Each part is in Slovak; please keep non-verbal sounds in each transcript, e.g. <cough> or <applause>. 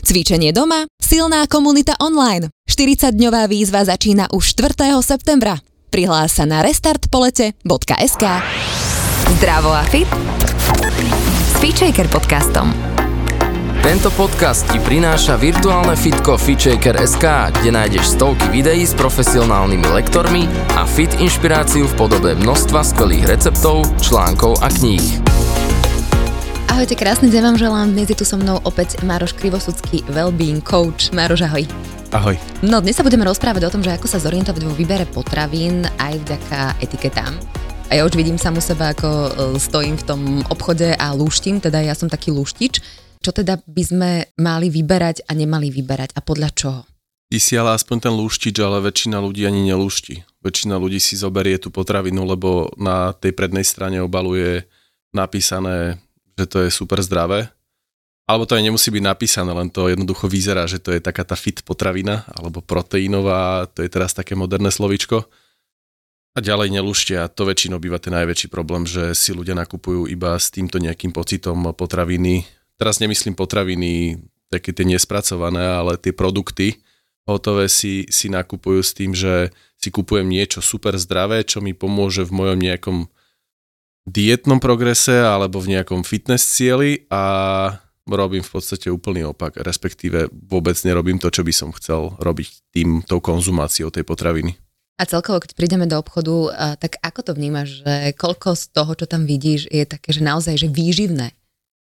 Cvičenie doma, silná komunita online. 40-dňová výzva začína už 4. septembra. Prihlás sa na restartpolete.sk Zdravo a fit s Feature podcastom. Tento podcast ti prináša virtuálne fitko FitShaker.sk, kde nájdeš stovky videí s profesionálnymi lektormi a fit inšpiráciu v podobe množstva skvelých receptov, článkov a kníh. Ahojte, krásny deň vám želám. Dnes je tu so mnou opäť Mároš Krivosudský, wellbeing coach. Mároš, ahoj. Ahoj. No, dnes sa budeme rozprávať o tom, že ako sa zorientovať vo výbere potravín aj vďaka etiketám. A ja už vidím samu seba, ako e, stojím v tom obchode a lúštim, teda ja som taký lúštič čo teda by sme mali vyberať a nemali vyberať a podľa čoho? Ty si ale aspoň ten lúštič, ale väčšina ľudí ani nelúšti. Väčšina ľudí si zoberie tú potravinu, lebo na tej prednej strane obaluje napísané, že to je super zdravé. Alebo to aj nemusí byť napísané, len to jednoducho vyzerá, že to je taká tá fit potravina, alebo proteínová, to je teraz také moderné slovičko. A ďalej nelúštia, to väčšinou býva ten najväčší problém, že si ľudia nakupujú iba s týmto nejakým pocitom potraviny, teraz nemyslím potraviny, také tie nespracované, ale tie produkty hotové si, si nakupujú s tým, že si kupujem niečo super zdravé, čo mi pomôže v mojom nejakom dietnom progrese alebo v nejakom fitness cieli a robím v podstate úplný opak, respektíve vôbec nerobím to, čo by som chcel robiť tým, tou konzumáciou tej potraviny. A celkovo, keď prídeme do obchodu, tak ako to vnímaš, že koľko z toho, čo tam vidíš, je také, že naozaj že výživné?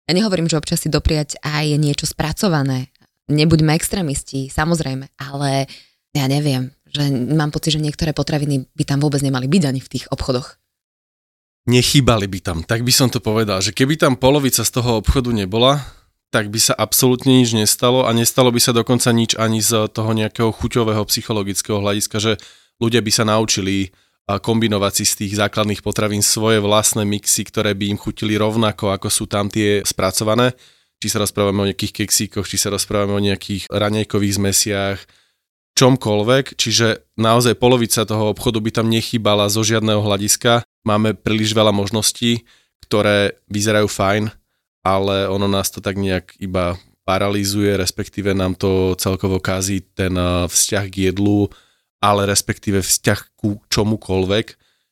Ja nehovorím, že občas si dopriať aj niečo spracované. Nebuďme extrémisti, samozrejme, ale ja neviem, že mám pocit, že niektoré potraviny by tam vôbec nemali byť ani v tých obchodoch. Nechýbali by tam, tak by som to povedal, že keby tam polovica z toho obchodu nebola, tak by sa absolútne nič nestalo a nestalo by sa dokonca nič ani z toho nejakého chuťového psychologického hľadiska, že ľudia by sa naučili kombinovať si z tých základných potravín svoje vlastné mixy, ktoré by im chutili rovnako, ako sú tam tie spracované. Či sa rozprávame o nejakých keksíkoch, či sa rozprávame o nejakých raňajkových zmesiach, čomkoľvek, čiže naozaj polovica toho obchodu by tam nechybala zo žiadneho hľadiska. Máme príliš veľa možností, ktoré vyzerajú fajn, ale ono nás to tak nejak iba paralizuje, respektíve nám to celkovo kazí ten eh, vzťah k jedlu, ale respektíve vzťah ku čomukoľvek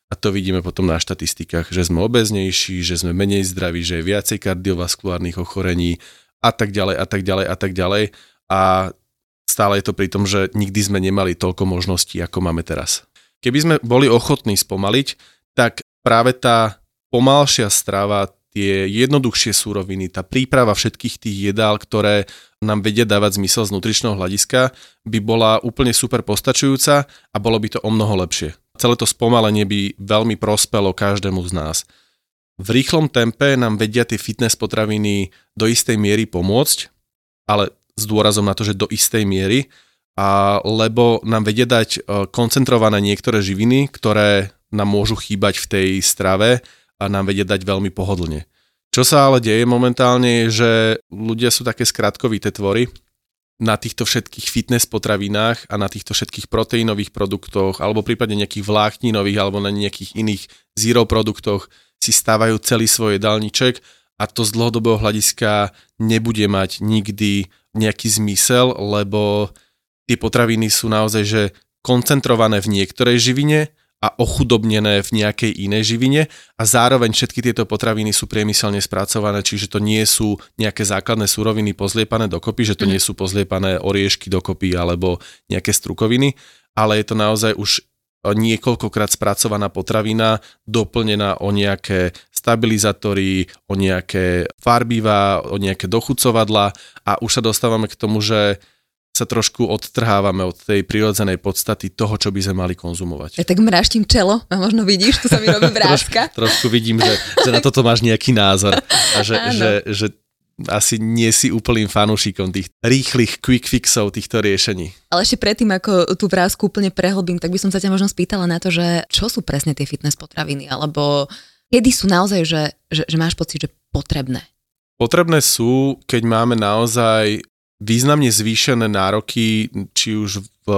a to vidíme potom na štatistikách, že sme obeznejší, že sme menej zdraví, že je viacej kardiovaskulárnych ochorení a tak ďalej a tak ďalej a tak ďalej a stále je to pri tom, že nikdy sme nemali toľko možností, ako máme teraz. Keby sme boli ochotní spomaliť, tak práve tá pomalšia strava, tie jednoduchšie súroviny, tá príprava všetkých tých jedál, ktoré nám vedia dávať zmysel z nutričného hľadiska, by bola úplne super postačujúca a bolo by to o mnoho lepšie. Celé to spomalenie by veľmi prospelo každému z nás. V rýchlom tempe nám vedia tie fitness potraviny do istej miery pomôcť, ale s dôrazom na to, že do istej miery, a lebo nám vedia dať e, koncentrované niektoré živiny, ktoré nám môžu chýbať v tej strave a nám vedia dať veľmi pohodlne. Čo sa ale deje momentálne je, že ľudia sú také skratkovité tvory na týchto všetkých fitness potravinách a na týchto všetkých proteínových produktoch alebo prípadne nejakých vlákninových alebo na nejakých iných zero produktoch si stávajú celý svoj jedálniček a to z dlhodobého hľadiska nebude mať nikdy nejaký zmysel, lebo tie potraviny sú naozaj že koncentrované v niektorej živine a ochudobnené v nejakej inej živine a zároveň všetky tieto potraviny sú priemyselne spracované, čiže to nie sú nejaké základné suroviny pozliepané dokopy, že to mhm. nie sú pozliepané oriešky dokopy alebo nejaké strukoviny, ale je to naozaj už niekoľkokrát spracovaná potravina, doplnená o nejaké stabilizátory, o nejaké farbivá, o nejaké dochucovadla a už sa dostávame k tomu, že sa trošku odtrhávame od tej prirodzenej podstaty toho, čo by sme mali konzumovať. Ja tak mráštim čelo a možno vidíš, tu sa mi robí <laughs> vrázka. Troš, trošku vidím, že, že na toto máš nejaký názor a že, že, že asi nie si úplným fanúšikom tých rýchlych quick fixov týchto riešení. Ale ešte predtým, ako tú vrázku úplne prehlbím, tak by som sa ťa možno spýtala na to, že čo sú presne tie fitness potraviny, alebo kedy sú naozaj, že, že, že máš pocit, že potrebné? Potrebné sú, keď máme naozaj významne zvýšené nároky, či už v,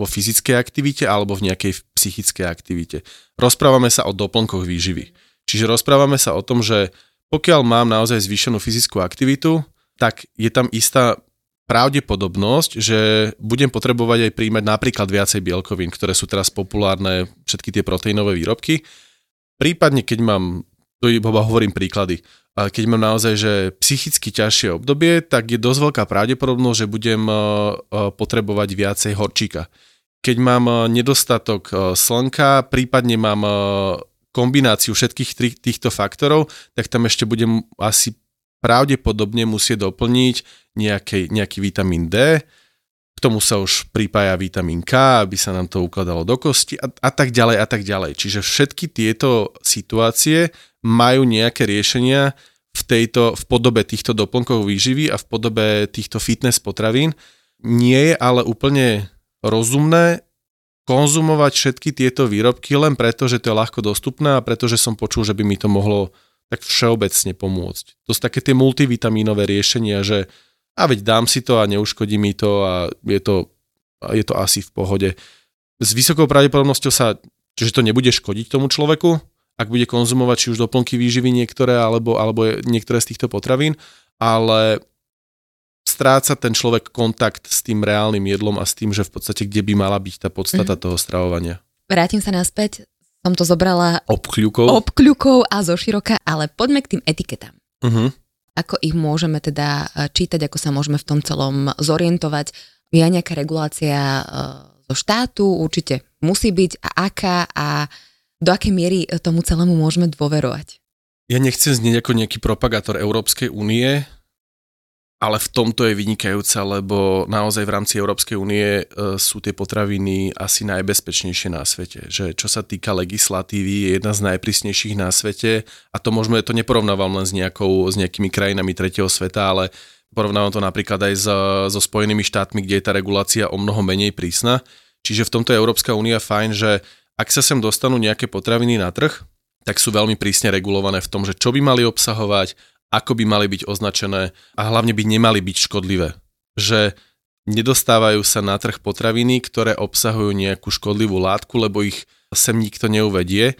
vo fyzickej aktivite alebo v nejakej psychickej aktivite. Rozprávame sa o doplnkoch výživy. Čiže rozprávame sa o tom, že pokiaľ mám naozaj zvýšenú fyzickú aktivitu, tak je tam istá pravdepodobnosť, že budem potrebovať aj príjmať napríklad viacej bielkovín, ktoré sú teraz populárne, všetky tie proteínové výrobky. Prípadne, keď mám, to iba hovorím príklady, keď mám naozaj že psychicky ťažšie obdobie, tak je dosť veľká pravdepodobnosť, že budem uh, uh, potrebovať viacej horčíka. Keď mám uh, nedostatok slnka, prípadne mám kombináciu všetkých týchto faktorov, tak tam ešte budem asi pravdepodobne musieť doplniť nejaký, nejaký vitamín D, k tomu sa už pripája vitamín K, aby sa nám to ukladalo do kosti a, a tak ďalej a tak ďalej. Čiže všetky tieto situácie majú nejaké riešenia v, tejto, v podobe týchto doplnkov výživy a v podobe týchto fitness potravín. Nie je ale úplne rozumné konzumovať všetky tieto výrobky len preto, že to je ľahko dostupné a pretože som počul, že by mi to mohlo tak všeobecne pomôcť. To sú také tie multivitamínové riešenia, že a veď dám si to a neuškodí mi to a je to, a je to asi v pohode. S vysokou pravdepodobnosťou sa, že to nebude škodiť tomu človeku, ak bude konzumovať či už doplnky výživy niektoré, alebo, alebo niektoré z týchto potravín, ale stráca ten človek kontakt s tým reálnym jedlom a s tým, že v podstate kde by mala byť tá podstata mm. toho stravovania. Vrátim sa naspäť som to zobrala obkľukou, obkľukou a zo široka, ale poďme k tým etiketám. Uh-huh. Ako ich môžeme teda e, čítať, ako sa môžeme v tom celom zorientovať. Je nejaká regulácia e, zo štátu, určite musí byť a aká a do akej miery tomu celému môžeme dôverovať? Ja nechcem znieť ako nejaký propagátor Európskej únie, ale v tomto je vynikajúca, lebo naozaj v rámci Európskej únie e, sú tie potraviny asi najbezpečnejšie na svete. Že čo sa týka legislatívy, je jedna z najprísnejších na svete a to môžeme, to neporovnávam len s, nejakou, s nejakými krajinami tretieho sveta, ale porovnávam to napríklad aj so, so Spojenými štátmi, kde je tá regulácia o mnoho menej prísna. Čiže v tomto je Európska únia fajn, že ak sa sem dostanú nejaké potraviny na trh, tak sú veľmi prísne regulované v tom, že čo by mali obsahovať, ako by mali byť označené a hlavne by nemali byť škodlivé. Že nedostávajú sa na trh potraviny, ktoré obsahujú nejakú škodlivú látku, lebo ich sem nikto neuvedie,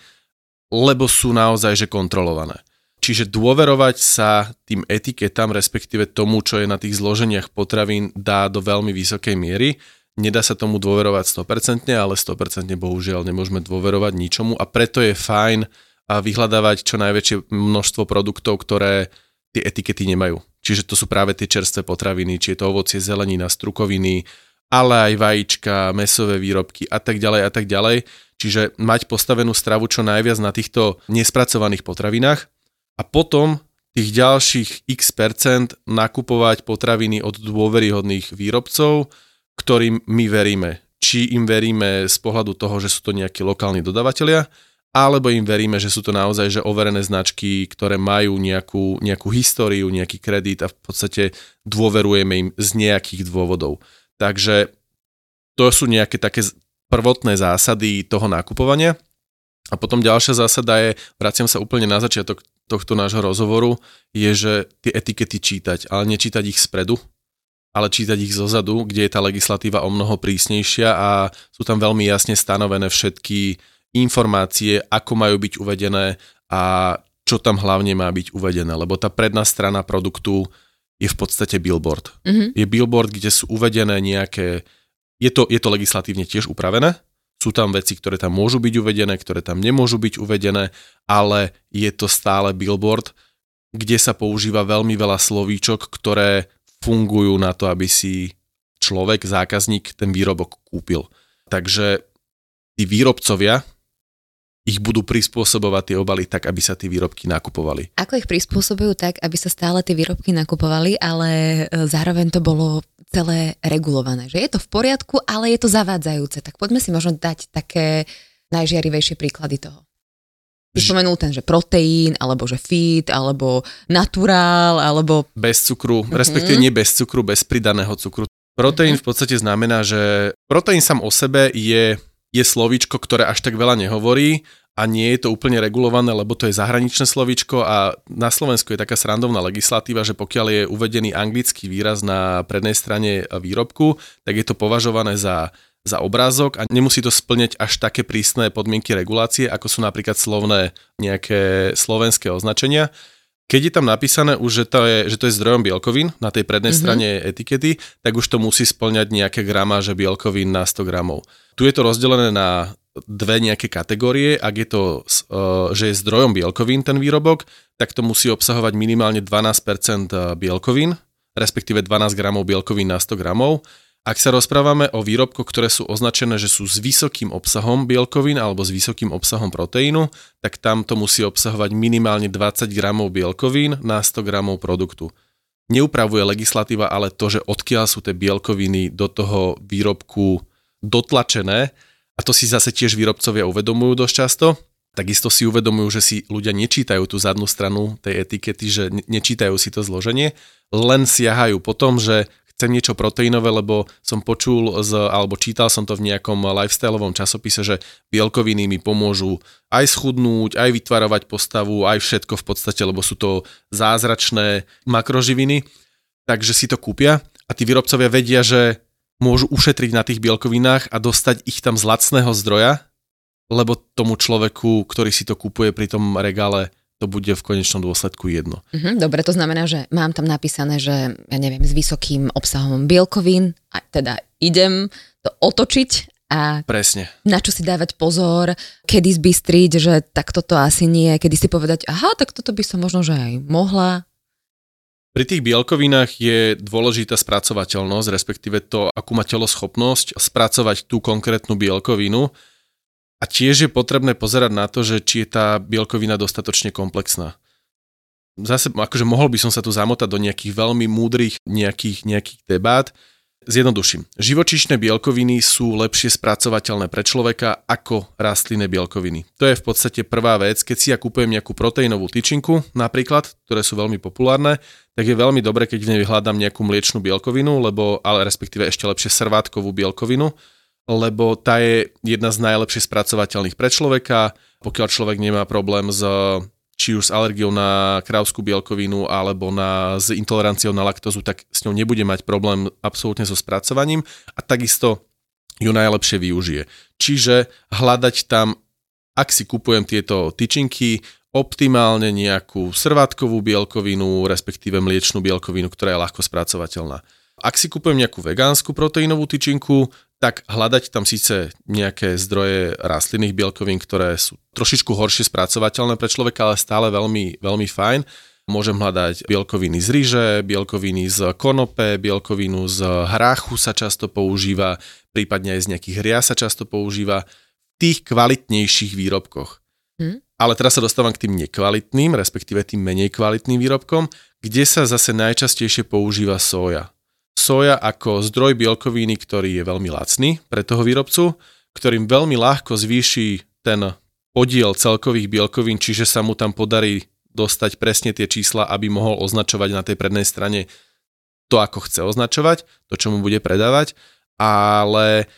lebo sú naozaj že kontrolované. Čiže dôverovať sa tým etiketám, respektíve tomu, čo je na tých zloženiach potravín, dá do veľmi vysokej miery. Nedá sa tomu dôverovať 100%, ale 100% bohužiaľ nemôžeme dôverovať ničomu a preto je fajn vyhľadávať čo najväčšie množstvo produktov, ktoré tie etikety nemajú. Čiže to sú práve tie čerstvé potraviny, či je to ovocie, zelenina, strukoviny, ale aj vajíčka, mesové výrobky a tak ďalej a tak ďalej. Čiže mať postavenú stravu čo najviac na týchto nespracovaných potravinách a potom tých ďalších x percent nakupovať potraviny od dôveryhodných výrobcov, ktorým my veríme. Či im veríme z pohľadu toho, že sú to nejakí lokálni dodavatelia, alebo im veríme, že sú to naozaj že overené značky, ktoré majú nejakú, nejakú históriu, nejaký kredit a v podstate dôverujeme im z nejakých dôvodov. Takže to sú nejaké také prvotné zásady toho nakupovania. A potom ďalšia zásada je, vraciam sa úplne na začiatok tohto nášho rozhovoru, je, že tie etikety čítať, ale nečítať ich spredu, ale čítať ich zozadu, kde je tá legislatíva o mnoho prísnejšia a sú tam veľmi jasne stanovené všetky informácie, ako majú byť uvedené a čo tam hlavne má byť uvedené, lebo tá predná strana produktu je v podstate billboard. Mm-hmm. Je billboard, kde sú uvedené nejaké, je to, je to legislatívne tiež upravené, sú tam veci, ktoré tam môžu byť uvedené, ktoré tam nemôžu byť uvedené, ale je to stále billboard, kde sa používa veľmi veľa slovíčok, ktoré fungujú na to, aby si človek, zákazník ten výrobok kúpil. Takže tí výrobcovia ich budú prispôsobovať tie obaly tak, aby sa tie výrobky nakupovali. Ako ich prispôsobujú tak, aby sa stále tie výrobky nakupovali, ale e, zároveň to bolo celé regulované. Že je to v poriadku, ale je to zavádzajúce. Tak poďme si možno dať také najžiarivejšie príklady toho. Ty spomenul ten, že proteín, alebo že fit, alebo naturál, alebo... Bez cukru, uh-huh. respektíve nie bez cukru, bez pridaného cukru. Proteín uh-huh. v podstate znamená, že proteín sám o sebe je je slovíčko, ktoré až tak veľa nehovorí a nie je to úplne regulované, lebo to je zahraničné slovíčko a na Slovensku je taká srandovná legislatíva, že pokiaľ je uvedený anglický výraz na prednej strane výrobku, tak je to považované za, za obrázok a nemusí to splňať až také prísne podmienky regulácie, ako sú napríklad slovné nejaké slovenské označenia. Keď je tam napísané už, že to je, že to je zdrojom bielkovín na tej prednej mm-hmm. strane etikety, tak už to musí splňať nejaké gramáže bielkovín na 100 gramov. Tu je to rozdelené na dve nejaké kategórie. Ak je to, že je zdrojom bielkovín ten výrobok, tak to musí obsahovať minimálne 12% bielkovín, respektíve 12 gramov bielkovín na 100 gramov ak sa rozprávame o výrobkoch, ktoré sú označené, že sú s vysokým obsahom bielkovín alebo s vysokým obsahom proteínu, tak tam to musí obsahovať minimálne 20 gramov bielkovín na 100 gramov produktu. Neupravuje legislatíva ale to, že odkiaľ sú tie bielkoviny do toho výrobku dotlačené, a to si zase tiež výrobcovia uvedomujú dosť často, takisto si uvedomujú, že si ľudia nečítajú tú zadnú stranu tej etikety, že nečítajú si to zloženie, len siahajú po tom, že chcem niečo proteínové, lebo som počul z, alebo čítal som to v nejakom lifestyleovom časopise, že bielkoviny mi pomôžu aj schudnúť, aj vytvarovať postavu, aj všetko v podstate, lebo sú to zázračné makroživiny, takže si to kúpia a tí výrobcovia vedia, že môžu ušetriť na tých bielkovinách a dostať ich tam z lacného zdroja, lebo tomu človeku, ktorý si to kúpuje pri tom regále, to bude v konečnom dôsledku jedno. Mhm, dobre, to znamená, že mám tam napísané, že ja neviem, s vysokým obsahom bielkovín, a teda idem to otočiť a Presne. na čo si dávať pozor, kedy zbystriť, že tak toto asi nie, kedy si povedať, aha, tak toto by som možno, že aj mohla. Pri tých bielkovinách je dôležitá spracovateľnosť, respektíve to, akú má telo schopnosť spracovať tú konkrétnu bielkovinu a tiež je potrebné pozerať na to, že či je tá bielkovina dostatočne komplexná. Zase, akože mohol by som sa tu zamotať do nejakých veľmi múdrych nejakých, nejakých debát. Zjednoduším. Živočíšne bielkoviny sú lepšie spracovateľné pre človeka ako rastlinné bielkoviny. To je v podstate prvá vec. Keď si ja kúpujem nejakú proteínovú tyčinku, napríklad, ktoré sú veľmi populárne, tak je veľmi dobre, keď v nej hľadám nejakú mliečnú bielkovinu, lebo, ale respektíve ešte lepšie srvátkovú bielkovinu, lebo tá je jedna z najlepšie spracovateľných pre človeka. Pokiaľ človek nemá problém s či už s alergiou na krávskú bielkovinu alebo na, s intoleranciou na laktózu, tak s ňou nebude mať problém absolútne so spracovaním a takisto ju najlepšie využije. Čiže hľadať tam, ak si kupujem tieto tyčinky, optimálne nejakú srvátkovú bielkovinu, respektíve mliečnú bielkovinu, ktorá je ľahko spracovateľná. Ak si kúpujem nejakú vegánsku proteínovú tyčinku, tak hľadať tam síce nejaké zdroje rastlinných bielkovín, ktoré sú trošičku horšie spracovateľné pre človeka, ale stále veľmi, veľmi fajn. Môžem hľadať bielkoviny z ryže, bielkoviny z konope, bielkovinu z hráchu sa často používa, prípadne aj z nejakých hria sa často používa v tých kvalitnejších výrobkoch. Hm? Ale teraz sa dostávam k tým nekvalitným, respektíve tým menej kvalitným výrobkom, kde sa zase najčastejšie používa soja soja ako zdroj bielkoviny, ktorý je veľmi lacný pre toho výrobcu, ktorým veľmi ľahko zvýši ten podiel celkových bielkovín, čiže sa mu tam podarí dostať presne tie čísla, aby mohol označovať na tej prednej strane to, ako chce označovať, to, čo mu bude predávať, ale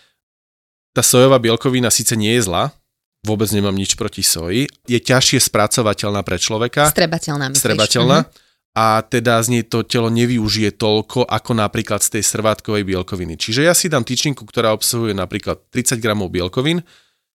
tá sojová bielkovina síce nie je zlá, vôbec nemám nič proti soji, je ťažšie spracovateľná pre človeka. Strebateľná, myslíš? Strebateľná. Mm-hmm a teda z nej to telo nevyužije toľko ako napríklad z tej srvátkovej bielkoviny. Čiže ja si dám tyčinku, ktorá obsahuje napríklad 30 gramov bielkovín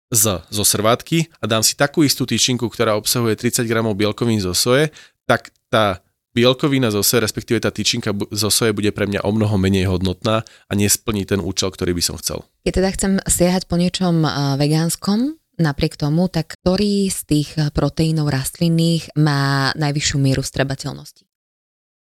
z, zo srvátky a dám si takú istú tyčinku, ktorá obsahuje 30 gramov bielkovín zo soje, tak tá bielkovina zo soje, respektíve tá tyčinka zo soje bude pre mňa o mnoho menej hodnotná a nesplní ten účel, ktorý by som chcel. Keď teda chcem siahať po niečom vegánskom, napriek tomu, tak ktorý z tých proteínov rastlinných má najvyššiu mieru strebateľnosti?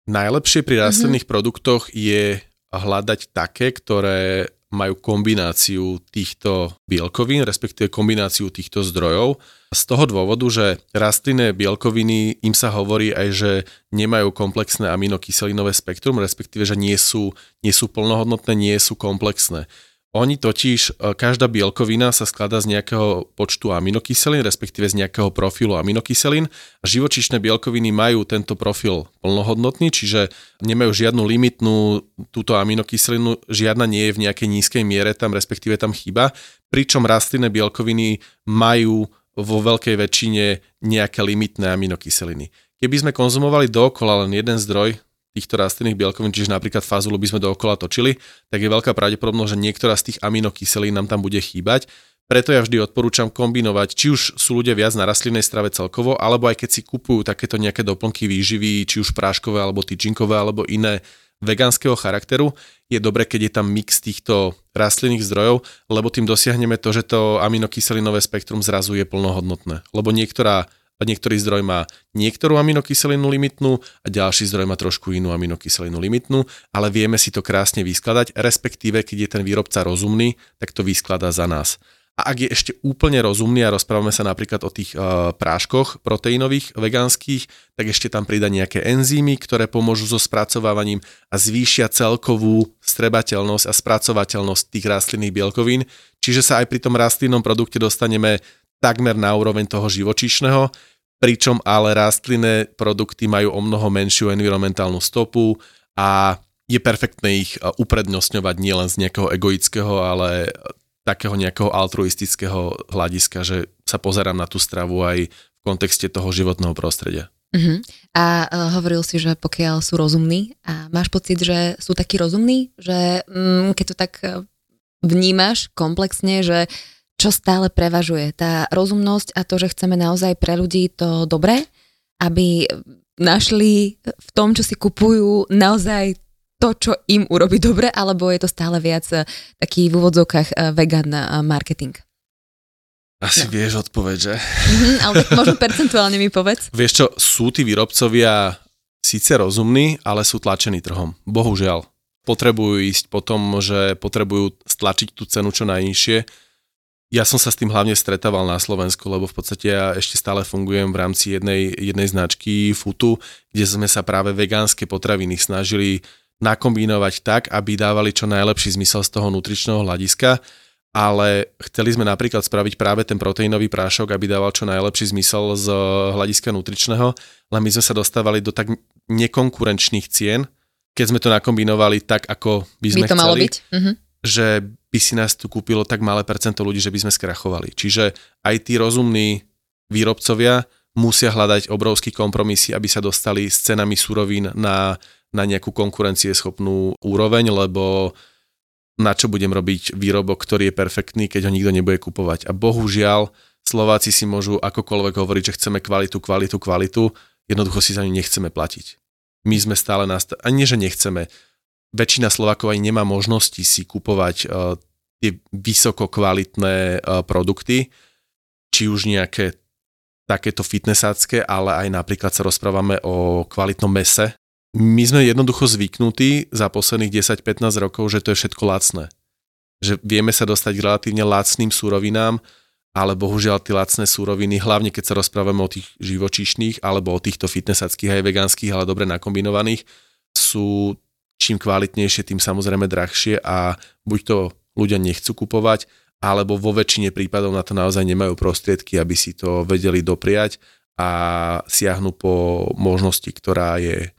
Najlepšie pri mhm. rastlinných mm-hmm. produktoch je hľadať také, ktoré majú kombináciu týchto bielkovín, respektíve kombináciu týchto zdrojov. Z toho dôvodu, že rastlinné bielkoviny, im sa hovorí aj, že nemajú komplexné aminokyselinové spektrum, respektíve, že nie sú, nie sú plnohodnotné, nie sú komplexné. Oni totiž, e, každá bielkovina sa skladá z nejakého počtu aminokyselín, respektíve z nejakého profilu aminokyselín. Živočišné bielkoviny majú tento profil plnohodnotný, čiže nemajú žiadnu limitnú túto aminokyselinu, žiadna nie je v nejakej nízkej miere, tam respektíve tam chyba. Pričom rastlinné bielkoviny majú vo veľkej väčšine nejaké limitné aminokyseliny. Keby sme konzumovali dookola len jeden zdroj týchto rastlinných bielkovín, čiže napríklad fazulu by sme dookola točili, tak je veľká pravdepodobnosť, že niektorá z tých aminokyselín nám tam bude chýbať, Preto ja vždy odporúčam kombinovať, či už sú ľudia viac na rastlinnej strave celkovo, alebo aj keď si kupujú takéto nejaké doplnky výživy, či už práškové, alebo tyčinkové, alebo iné vegánskeho charakteru, je dobre, keď je tam mix týchto rastlinných zdrojov, lebo tým dosiahneme to, že to aminokyselinové spektrum zrazu je plnohodnotné. Lebo niektorá a niektorý zdroj má niektorú aminokyselinu limitnú a ďalší zdroj má trošku inú aminokyselinu limitnú, ale vieme si to krásne vyskladať, respektíve keď je ten výrobca rozumný, tak to vyskladá za nás. A ak je ešte úplne rozumný a rozprávame sa napríklad o tých uh, práškoch proteínových vegánskych, tak ešte tam prida nejaké enzymy, ktoré pomôžu so spracovávaním a zvýšia celkovú strebateľnosť a spracovateľnosť tých rastlinných bielkovín. Čiže sa aj pri tom rastlinnom produkte dostaneme takmer na úroveň toho živočíšneho, pričom ale rastlinné produkty majú o mnoho menšiu environmentálnu stopu a je perfektné ich uprednostňovať nielen z nejakého egoického, ale takého nejakého altruistického hľadiska, že sa pozerám na tú stravu aj v kontexte toho životného prostredia. Uh-huh. A uh, hovoril si, že pokiaľ sú rozumní a máš pocit, že sú takí rozumní, že mm, keď to tak e, vnímaš komplexne, že čo stále prevažuje, tá rozumnosť a to, že chceme naozaj pre ľudí to dobré, aby našli v tom, čo si kupujú, naozaj to, čo im urobí dobre, alebo je to stále viac eh, taký v úvodzovkách eh, vegan eh, marketing? Asi no. vieš odpoveď, že? Mm-hmm, ale tak <laughs> možno percentuálne mi povedz. Vieš čo, sú tí výrobcovia síce rozumní, ale sú tlačení trhom. Bohužiaľ. Potrebujú ísť po tom, že potrebujú stlačiť tú cenu čo najnižšie. Ja som sa s tým hlavne stretával na Slovensku, lebo v podstate ja ešte stále fungujem v rámci jednej, jednej značky Futu, kde sme sa práve vegánske potraviny snažili nakombinovať tak, aby dávali čo najlepší zmysel z toho nutričného hľadiska, ale chceli sme napríklad spraviť práve ten proteínový prášok, aby dával čo najlepší zmysel z hľadiska nutričného, len my sme sa dostávali do tak nekonkurenčných cien, keď sme to nakombinovali tak, ako by sme by to chceli, malo byť. Uh-huh. že by si nás tu kúpilo tak malé percento ľudí, že by sme skrachovali. Čiže aj tí rozumní výrobcovia musia hľadať obrovský kompromisy, aby sa dostali s cenami surovín na na nejakú konkurencieschopnú úroveň, lebo na čo budem robiť výrobok, ktorý je perfektný, keď ho nikto nebude kupovať. A bohužiaľ, Slováci si môžu akokoľvek hovoriť, že chceme kvalitu, kvalitu, kvalitu, jednoducho si za ňu nechceme platiť. My sme stále na... St- ani že nechceme. Väčšina Slovákov aj nemá možnosti si kupovať uh, tie vysoko kvalitné uh, produkty, či už nejaké takéto fitnessácké, ale aj napríklad sa rozprávame o kvalitnom mese, my sme jednoducho zvyknutí za posledných 10-15 rokov, že to je všetko lacné. Že vieme sa dostať k relatívne lacným súrovinám, ale bohužiaľ tie lacné súroviny, hlavne keď sa rozprávame o tých živočíšnych alebo o týchto fitnessackých aj vegánskych, ale dobre nakombinovaných, sú čím kvalitnejšie, tým samozrejme drahšie a buď to ľudia nechcú kupovať, alebo vo väčšine prípadov na to naozaj nemajú prostriedky, aby si to vedeli dopriať a siahnu po možnosti, ktorá je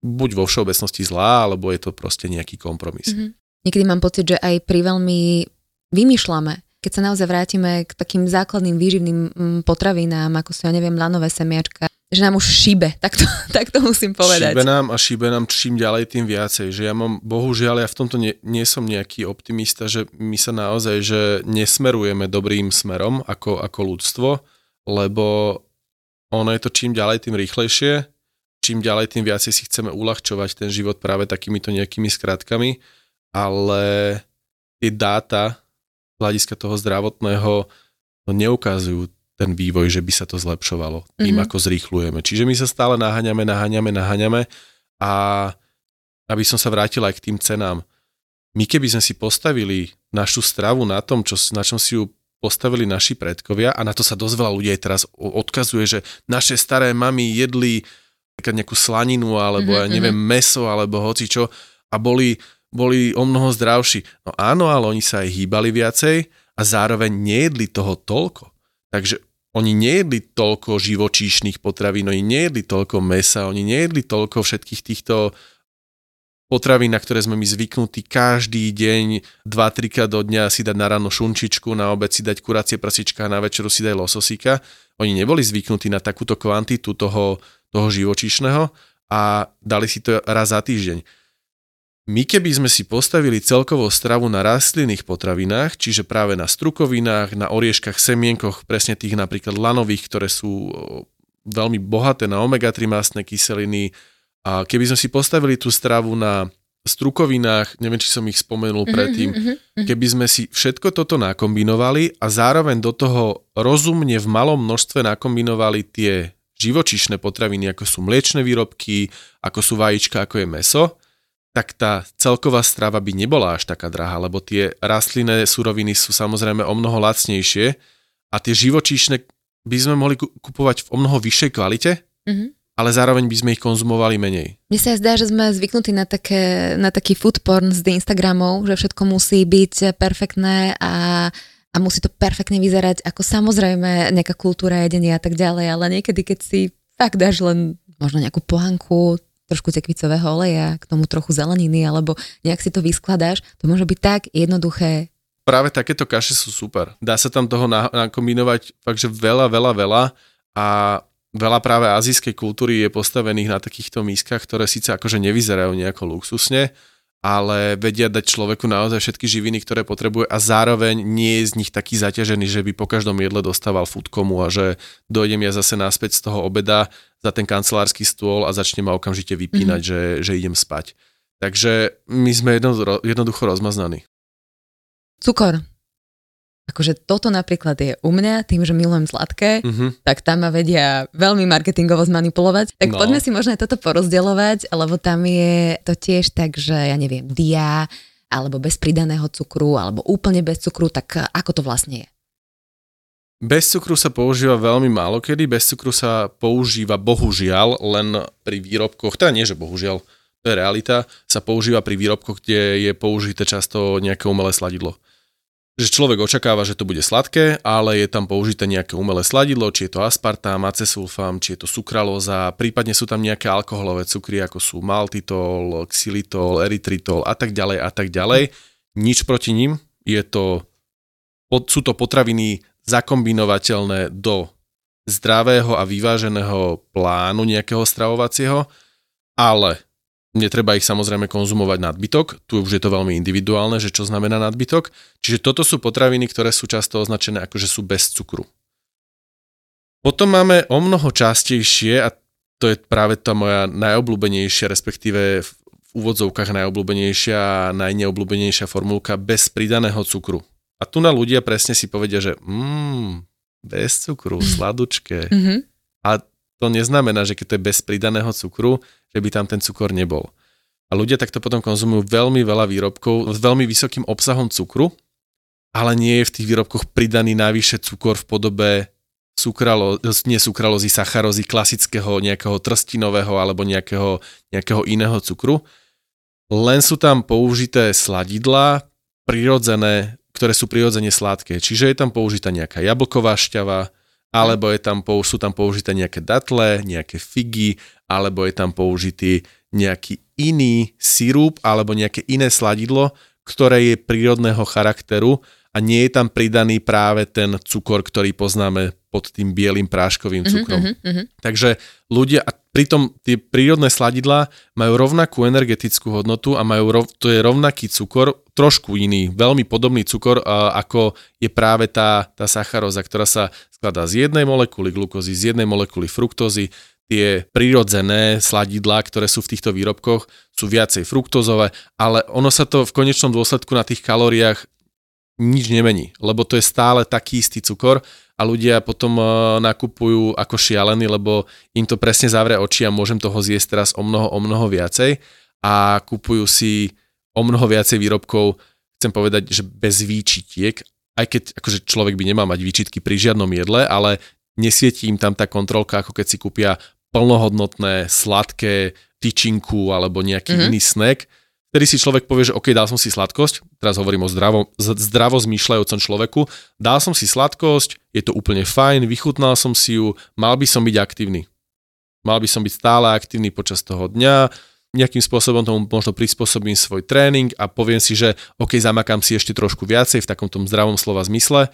buď vo všeobecnosti zlá, alebo je to proste nejaký kompromis. Mm-hmm. Niekedy mám pocit, že aj pri veľmi vymýšľame, keď sa naozaj vrátime k takým základným výživným mm, potravinám, ako sú, ja neviem, lanové semiačka, že nám už šíbe, <laughs> tak to, tak to musím povedať. Šíbe nám a šíbe nám čím ďalej, tým viacej. Že ja mám, bohužiaľ, ja v tomto nie, nie som nejaký optimista, že my sa naozaj, že nesmerujeme dobrým smerom ako, ako ľudstvo, lebo ono je to čím ďalej, tým rýchlejšie čím ďalej, tým viacej si chceme uľahčovať ten život práve takýmito nejakými skratkami, ale tie dáta z hľadiska toho zdravotného no, neukazujú ten vývoj, že by sa to zlepšovalo tým, mm-hmm. ako zrýchlujeme. Čiže my sa stále naháňame, naháňame, naháňame a aby som sa vrátil aj k tým cenám. My keby sme si postavili našu stravu na tom, čo, na čom si ju postavili naši predkovia a na to sa dosť veľa ľudí aj teraz odkazuje, že naše staré mamy jedli nejakú slaninu alebo mm-hmm, ja neviem, mm-hmm. meso alebo hoci čo a boli, boli o mnoho zdravší. No áno, ale oni sa aj hýbali viacej a zároveň nejedli toho toľko. Takže oni nejedli toľko živočíšnych potravín, oni nejedli toľko mesa, oni nejedli toľko všetkých týchto potravín, na ktoré sme my zvyknutí každý deň, 2-3 krát do dňa si dať na ráno šunčičku, na obed si dať kuracie prasička a na večeru si dať lososíka. Oni neboli zvyknutí na takúto kvantitu toho toho živočíšneho a dali si to raz za týždeň. My keby sme si postavili celkovú stravu na rastlinných potravinách, čiže práve na strukovinách, na orieškach, semienkoch, presne tých napríklad lanových, ktoré sú veľmi bohaté na omega-3 mastné kyseliny, a keby sme si postavili tú stravu na strukovinách, neviem, či som ich spomenul mm-hmm, predtým, mm-hmm. keby sme si všetko toto nakombinovali a zároveň do toho rozumne v malom množstve nakombinovali tie živočišné potraviny, ako sú mliečne výrobky, ako sú vajíčka, ako je meso, tak tá celková strava by nebola až taká drahá, lebo tie rastlinné suroviny sú samozrejme o mnoho lacnejšie a tie živočíšne by sme mohli kupovať v o mnoho vyššej kvalite, mm-hmm. ale zároveň by sme ich konzumovali menej. Mne sa zdá, že sme zvyknutí na, také, na taký food porn z Instagramov, že všetko musí byť perfektné a a musí to perfektne vyzerať, ako samozrejme nejaká kultúra jedenia a tak ďalej, ale niekedy, keď si fakt dáš len možno nejakú pohanku, trošku tekvicového oleja, k tomu trochu zeleniny, alebo nejak si to vyskladáš, to môže byť tak jednoduché. Práve takéto kaše sú super. Dá sa tam toho nakombinovať fakt, že veľa, veľa, veľa a veľa práve azijskej kultúry je postavených na takýchto mískach, ktoré síce akože nevyzerajú nejako luxusne, ale vedia dať človeku naozaj všetky živiny, ktoré potrebuje a zároveň nie je z nich taký zaťažený, že by po každom jedle dostával foodkomu a že dojdem ja zase naspäť z toho obeda za ten kancelársky stôl a začne ma okamžite vypínať, mm-hmm. že, že idem spať. Takže my sme jednoducho rozmaznaní. Cukor akože toto napríklad je u mňa, tým, že milujem sladké, mm-hmm. tak tam ma vedia veľmi marketingovo zmanipulovať. Tak no. poďme si možno aj toto porozdeľovať, lebo tam je to tiež tak, že ja neviem, dia, alebo bez pridaného cukru, alebo úplne bez cukru, tak ako to vlastne je? Bez cukru sa používa veľmi málo kedy, bez cukru sa používa bohužiaľ len pri výrobkoch, teda nie, že bohužiaľ, to je realita, sa používa pri výrobkoch, kde je použité často nejaké umelé sladidlo že človek očakáva, že to bude sladké, ale je tam použité nejaké umelé sladidlo, či je to aspartám, acesulfám, či je to sukralóza, prípadne sú tam nejaké alkoholové cukry, ako sú maltitol, xylitol, erytritol a tak ďalej a tak ďalej. Nič proti ním, je to, sú to potraviny zakombinovateľné do zdravého a vyváženého plánu nejakého stravovacieho, ale Netreba ich samozrejme konzumovať nadbytok, tu už je to veľmi individuálne, že čo znamená nadbytok. Čiže toto sú potraviny, ktoré sú často označené ako, že sú bez cukru. Potom máme o mnoho častejšie, a to je práve tá moja najobľúbenejšia, respektíve v úvodzovkách najobľúbenejšia a najneobľúbenejšia formulka bez pridaného cukru. A tu na ľudia presne si povedia, že mm, bez cukru, <laughs> sladučké. Mm-hmm. A to neznamená, že keď to je bez pridaného cukru, že by tam ten cukor nebol. A ľudia takto potom konzumujú veľmi veľa výrobkov s veľmi vysokým obsahom cukru, ale nie je v tých výrobkoch pridaný najvyššie cukor v podobe sukralo, nie sukralózy, sacharózy, klasického nejakého trstinového alebo nejakého, nejakého iného cukru. Len sú tam použité sladidlá, prirodzené, ktoré sú prirodzene sladké. Čiže je tam použitá nejaká jablková šťava, alebo je tam, sú tam použité nejaké datle, nejaké figy, alebo je tam použitý nejaký iný sirup alebo nejaké iné sladidlo, ktoré je prírodného charakteru a nie je tam pridaný práve ten cukor, ktorý poznáme pod tým bielým práškovým mhm, cukrom. Mm-hmm, mm-hmm. Takže ľudia, a pritom tie prírodné sladidlá majú rovnakú energetickú hodnotu a majú rov, to je rovnaký cukor, trošku iný, veľmi podobný cukor, ako je práve tá, tá sacharóza, ktorá sa skladá z jednej molekuly glukózy, z jednej molekuly fruktózy, tie prírodzené sladidlá, ktoré sú v týchto výrobkoch, sú viacej fruktozové, ale ono sa to v konečnom dôsledku na tých kalóriách nič nemení, lebo to je stále taký istý cukor a ľudia potom e, nakupujú ako šialení, lebo im to presne zavrie oči a môžem toho zjesť teraz o mnoho, o mnoho viacej. A kupujú si o mnoho viacej výrobkov, chcem povedať, že bez výčitiek, aj keď akože človek by nemal mať výčitky pri žiadnom jedle, ale nesvietí im tam tá kontrolka, ako keď si kúpia plnohodnotné, sladké tyčinku alebo nejaký mm-hmm. iný snack, Vtedy si človek povie, že OK, dal som si sladkosť, teraz hovorím o zdravo, zdravo zmýšľajúcom človeku, dal som si sladkosť, je to úplne fajn, vychutnal som si ju, mal by som byť aktívny. Mal by som byť stále aktívny počas toho dňa, nejakým spôsobom tomu možno prispôsobím svoj tréning a poviem si, že OK, zamakám si ešte trošku viacej v takomto zdravom slova zmysle.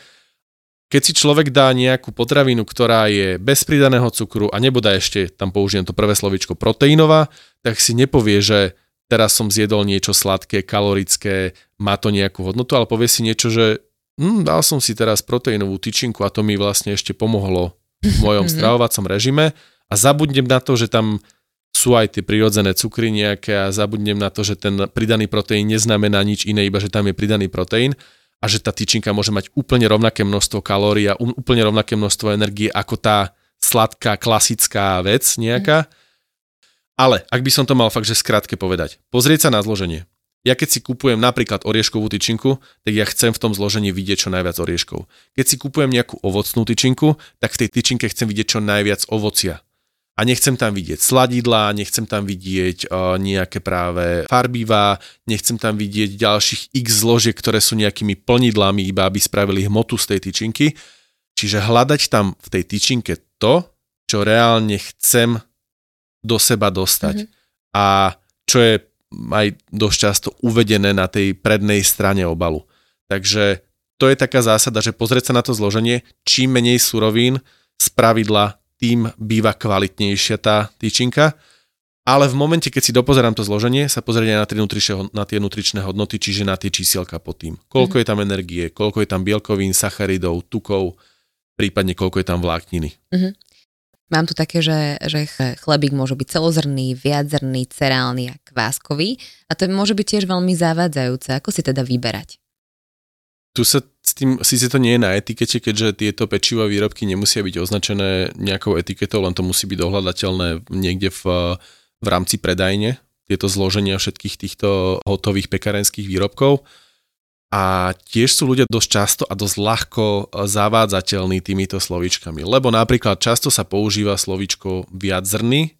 Keď si človek dá nejakú potravinu, ktorá je bez pridaného cukru a nebude ešte, tam použijem to prvé slovičko, proteínová, tak si nepovie, že teraz som zjedol niečo sladké, kalorické, má to nejakú hodnotu, ale povie si niečo, že hm, dal som si teraz proteínovú tyčinku a to mi vlastne ešte pomohlo v mojom <laughs> stravovacom režime a zabudnem na to, že tam sú aj tie prirodzené cukry nejaké a zabudnem na to, že ten pridaný proteín neznamená nič iné, iba že tam je pridaný proteín a že tá tyčinka môže mať úplne rovnaké množstvo kalórií a um- úplne rovnaké množstvo energie ako tá sladká, klasická vec nejaká. Ale ak by som to mal fakt, že skrátke povedať, pozrieť sa na zloženie. Ja keď si kupujem napríklad orieškovú tyčinku, tak ja chcem v tom zložení vidieť čo najviac orieškov. Keď si kupujem nejakú ovocnú tyčinku, tak v tej tyčinke chcem vidieť čo najviac ovocia. A nechcem tam vidieť sladidlá, nechcem tam vidieť uh, nejaké práve farbivá, nechcem tam vidieť ďalších x zložiek, ktoré sú nejakými plnidlami, iba aby spravili hmotu z tej tyčinky. Čiže hľadať tam v tej tyčinke to, čo reálne chcem do seba dostať. Mm-hmm. A čo je aj dosť často uvedené na tej prednej strane obalu. Takže to je taká zásada, že pozrieť sa na to zloženie, čím menej surovín, z pravidla tým býva kvalitnejšia tá tyčinka. Ale v momente, keď si dopozerám to zloženie, sa pozrieť aj na tie, nutričné, na tie nutričné hodnoty, čiže na tie čísielka pod tým. Koľko mm. je tam energie, koľko je tam bielkovín, sacharidov, tukov, prípadne koľko je tam vlákniny. Mhm. Mám tu také, že, že ch- chlebík môže byť celozrný, viaczrný, cereálny a kváskový a to môže byť tiež veľmi zavádzajúce. Ako si teda vyberať? Tu sa tým, síce to nie je na etikete, keďže tieto pečivové výrobky nemusia byť označené nejakou etiketou, len to musí byť dohľadateľné niekde v, v rámci predajne, tieto zloženia všetkých týchto hotových pekarenských výrobkov. A tiež sú ľudia dosť často a dosť ľahko zavádzateľní týmito slovíčkami. Lebo napríklad často sa používa slovíčko viaczrný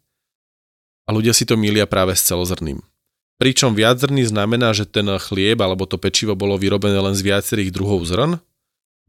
a ľudia si to milia práve s celozrným. Pričom viaczrný znamená, že ten chlieb alebo to pečivo bolo vyrobené len z viacerých druhov zrn.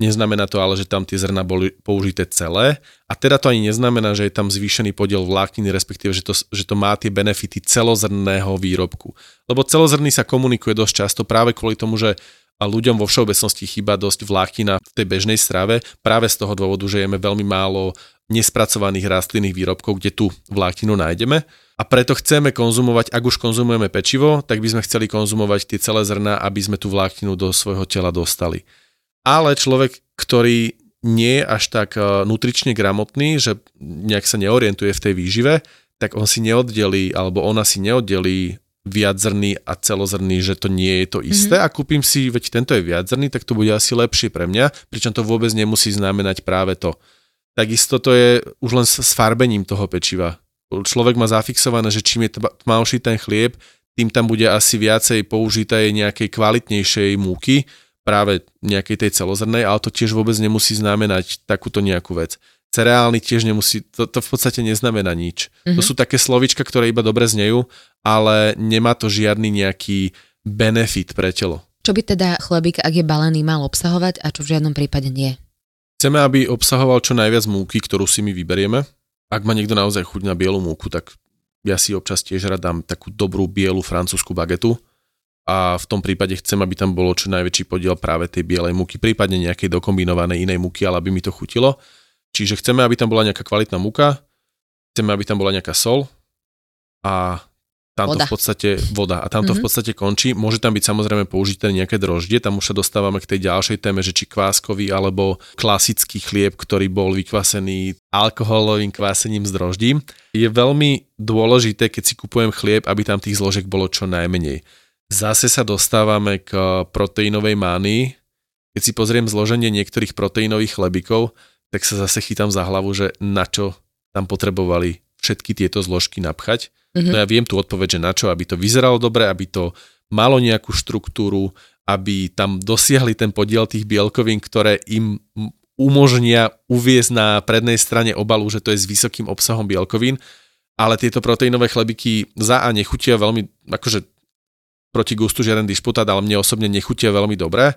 Neznamená to ale, že tam tie zrna boli použité celé. A teda to ani neznamená, že je tam zvýšený podiel vlákniny, respektíve, že to, že to má tie benefity celozrnného výrobku. Lebo celozrný sa komunikuje dosť často práve kvôli tomu, že a ľuďom vo všeobecnosti chýba dosť vláknina v tej bežnej strave práve z toho dôvodu, že jeme veľmi málo nespracovaných rastlinných výrobkov, kde tu vlákninu nájdeme. A preto chceme konzumovať, ak už konzumujeme pečivo, tak by sme chceli konzumovať tie celé zrná, aby sme tú vlákninu do svojho tela dostali. Ale človek, ktorý nie je až tak eh, nutrične gramotný, že nejak sa neorientuje v tej výžive, tak on si neoddelí, alebo ona si neoddelí viaczrný a celozrný, že to nie je to isté mm-hmm. a kúpim si, veď tento je viaczrný, tak to bude asi lepšie pre mňa, pričom to vôbec nemusí znamenať práve to. Takisto to je už len s farbením toho pečiva. Človek má zafixované, že čím je tmavší ten chlieb, tým tam bude asi viacej použitej nejakej kvalitnejšej múky, práve nejakej tej celozrnej, ale to tiež vôbec nemusí znamenať takúto nejakú vec cereálny tiež nemusí, to, to v podstate neznamená nič. Mm-hmm. To sú také slovička, ktoré iba dobre znejú, ale nemá to žiadny nejaký benefit pre telo. Čo by teda chlebík, ak je balený, mal obsahovať a čo v žiadnom prípade nie? Chceme, aby obsahoval čo najviac múky, ktorú si my vyberieme. Ak má niekto naozaj chuť na bielu múku, tak ja si občas tiež rád dám takú dobrú bielu francúzsku bagetu a v tom prípade chcem, aby tam bolo čo najväčší podiel práve tej bielej múky, prípadne nejakej dokombinovanej inej múky, ale aby mi to chutilo. Čiže chceme, aby tam bola nejaká kvalitná múka, chceme, aby tam bola nejaká sol a tam to v podstate voda a tam to mm-hmm. v podstate končí. Môže tam byť samozrejme použité nejaké droždie, tam už sa dostávame k tej ďalšej téme, že či kváskový alebo klasický chlieb, ktorý bol vykvasený alkoholovým kvásením s droždím. Je veľmi dôležité, keď si kupujem chlieb, aby tam tých zložiek bolo čo najmenej. Zase sa dostávame k proteínovej mánii. Keď si pozriem zloženie niektorých proteínových chlebíkov, tak sa zase chytám za hlavu, že na čo tam potrebovali všetky tieto zložky napchať. Mm-hmm. No ja viem tu odpoveď, že na čo, aby to vyzeralo dobre, aby to malo nejakú štruktúru, aby tam dosiahli ten podiel tých bielkovín, ktoré im umožnia uviezť na prednej strane obalu, že to je s vysokým obsahom bielkovín, ale tieto proteínové chlebiky za a nechutia veľmi, akože proti gustu žiaden disputát, ale mne osobne nechutia veľmi dobre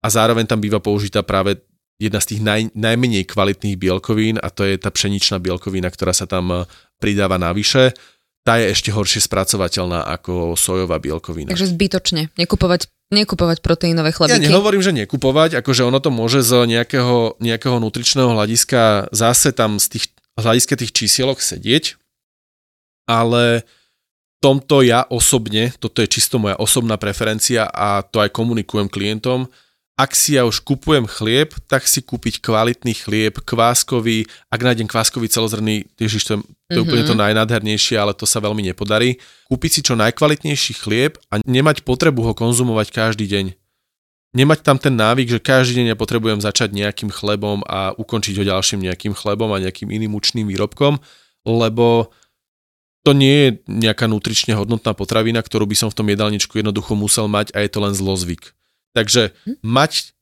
a zároveň tam býva použitá práve jedna z tých naj, najmenej kvalitných bielkovín a to je tá pšeničná bielkovina, ktorá sa tam pridáva navyše tá je ešte horšie spracovateľná ako sojová bielkovina. Takže zbytočne. Nekupovať, nekupovať proteínové chlebíky. Ja nehovorím, že nekupovať, akože ono to môže z nejakého, nejakého nutričného hľadiska zase tam z tých hľadiska tých čísielok sedieť, ale tomto ja osobne, toto je čisto moja osobná preferencia a to aj komunikujem klientom, ak si ja už kupujem chlieb, tak si kúpiť kvalitný chlieb, kváskový, ak nájdem kváskový celozrný, ježiš, to je, to je mm-hmm. úplne to najnádhernejšie, ale to sa veľmi nepodarí. Kúpiť si čo najkvalitnejší chlieb a nemať potrebu ho konzumovať každý deň. Nemať tam ten návyk, že každý deň ja potrebujem začať nejakým chlebom a ukončiť ho ďalším nejakým chlebom a nejakým iným učným výrobkom, lebo to nie je nejaká nutrične hodnotná potravina, ktorú by som v tom jedálničku jednoducho musel mať a je to len zlozvyk. Takže hm? mať,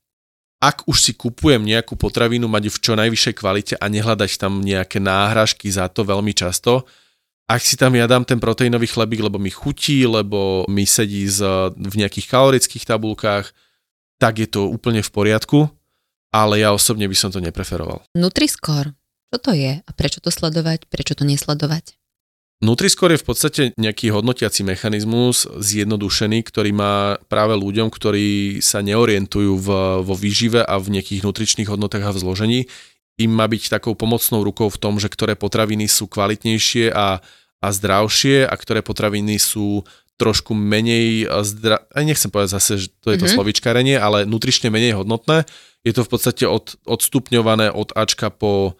ak už si kupujem nejakú potravinu, mať ju v čo najvyššej kvalite a nehľadať tam nejaké náhražky za to veľmi často. Ak si tam ja dám ten proteínový chlebík, lebo mi chutí, lebo mi sedí z, v nejakých kalorických tabulkách, tak je to úplne v poriadku, ale ja osobne by som to nepreferoval. Nutriscore, čo to je a prečo to sledovať, prečo to nesledovať? Nutriscore je v podstate nejaký hodnotiaci mechanizmus zjednodušený, ktorý má práve ľuďom, ktorí sa neorientujú v, vo výžive a v nejakých nutričných hodnotách a v zložení, im má byť takou pomocnou rukou v tom, že ktoré potraviny sú kvalitnejšie a, a zdravšie a ktoré potraviny sú trošku menej zdra... Aj nechcem povedať zase, že to je to mm-hmm. slovičkarenie, ale nutrične menej hodnotné. Je to v podstate od, odstupňované od Ačka po...